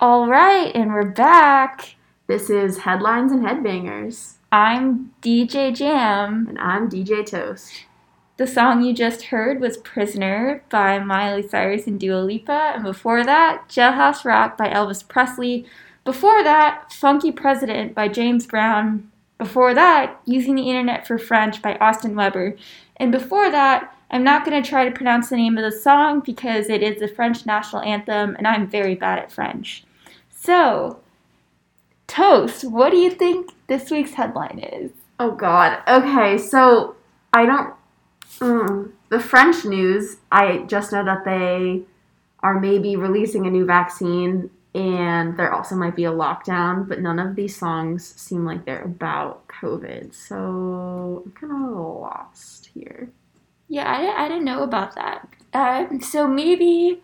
All right, and we're back. This is Headlines and Headbangers, I'm DJ Jam. and I'm DJ Toast. The song you just heard was Prisoner by Miley Cyrus and Dua Lipa, and before that, Jailhouse Rock by Elvis Presley. Before that, Funky President by James Brown. Before that, Using the Internet for French by Austin Weber. And before that, I'm not going to try to pronounce the name of the song because it is the French national anthem, and I'm very bad at French. So, Toast, what do you think this week's headline is? Oh God. Okay, so I don't. Mm, the French news. I just know that they are maybe releasing a new vaccine, and there also might be a lockdown. But none of these songs seem like they're about COVID, so I'm kind of lost here. Yeah, I, I didn't know about that. Um, so maybe,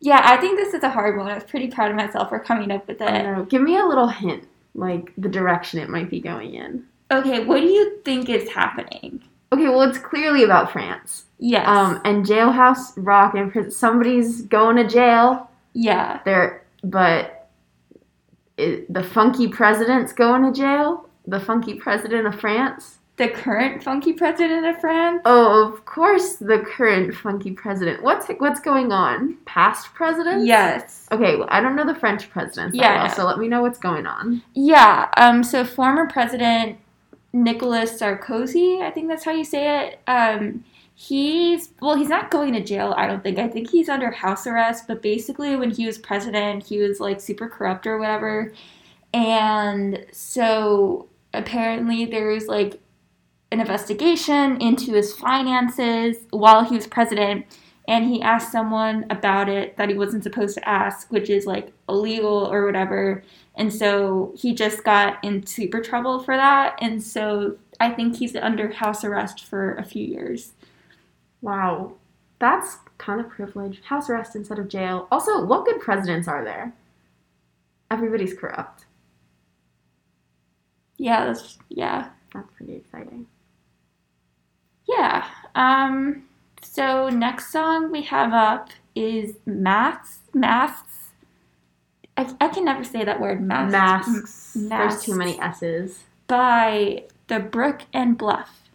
yeah, I think this is a hard one. I was pretty proud of myself for coming up with it. Give me a little hint, like the direction it might be going in. Okay, what do you think is happening? Okay, well, it's clearly about France. Yes. Um, and jailhouse rock and. Somebody's going to jail. yeah. There, but it, the funky president's going to jail. The funky president of France. The current funky president of France? Oh, of course, the current funky president. What's what's going on? Past president? Yes. Okay, well, I don't know the French president. Yeah. well, so let me know what's going on. Yeah. Um, so former president Nicolas Sarkozy, I think that's how you say it. Um, he's well, he's not going to jail. I don't think. I think he's under house arrest. But basically, when he was president, he was like super corrupt or whatever. And so apparently, there was like an investigation into his finances while he was president. And he asked someone about it that he wasn't supposed to ask, which is like illegal or whatever. And so he just got in super trouble for that. And so I think he's under house arrest for a few years. Wow, that's kind of privilege. House arrest instead of jail. Also, what good presidents are there? Everybody's corrupt. Yeah, that's, yeah. That's pretty exciting. Um, so next song we have up is Masks. Masks. I, I can never say that word. Masks. Masks. M- There's too many S's. By The Brook and Bluff.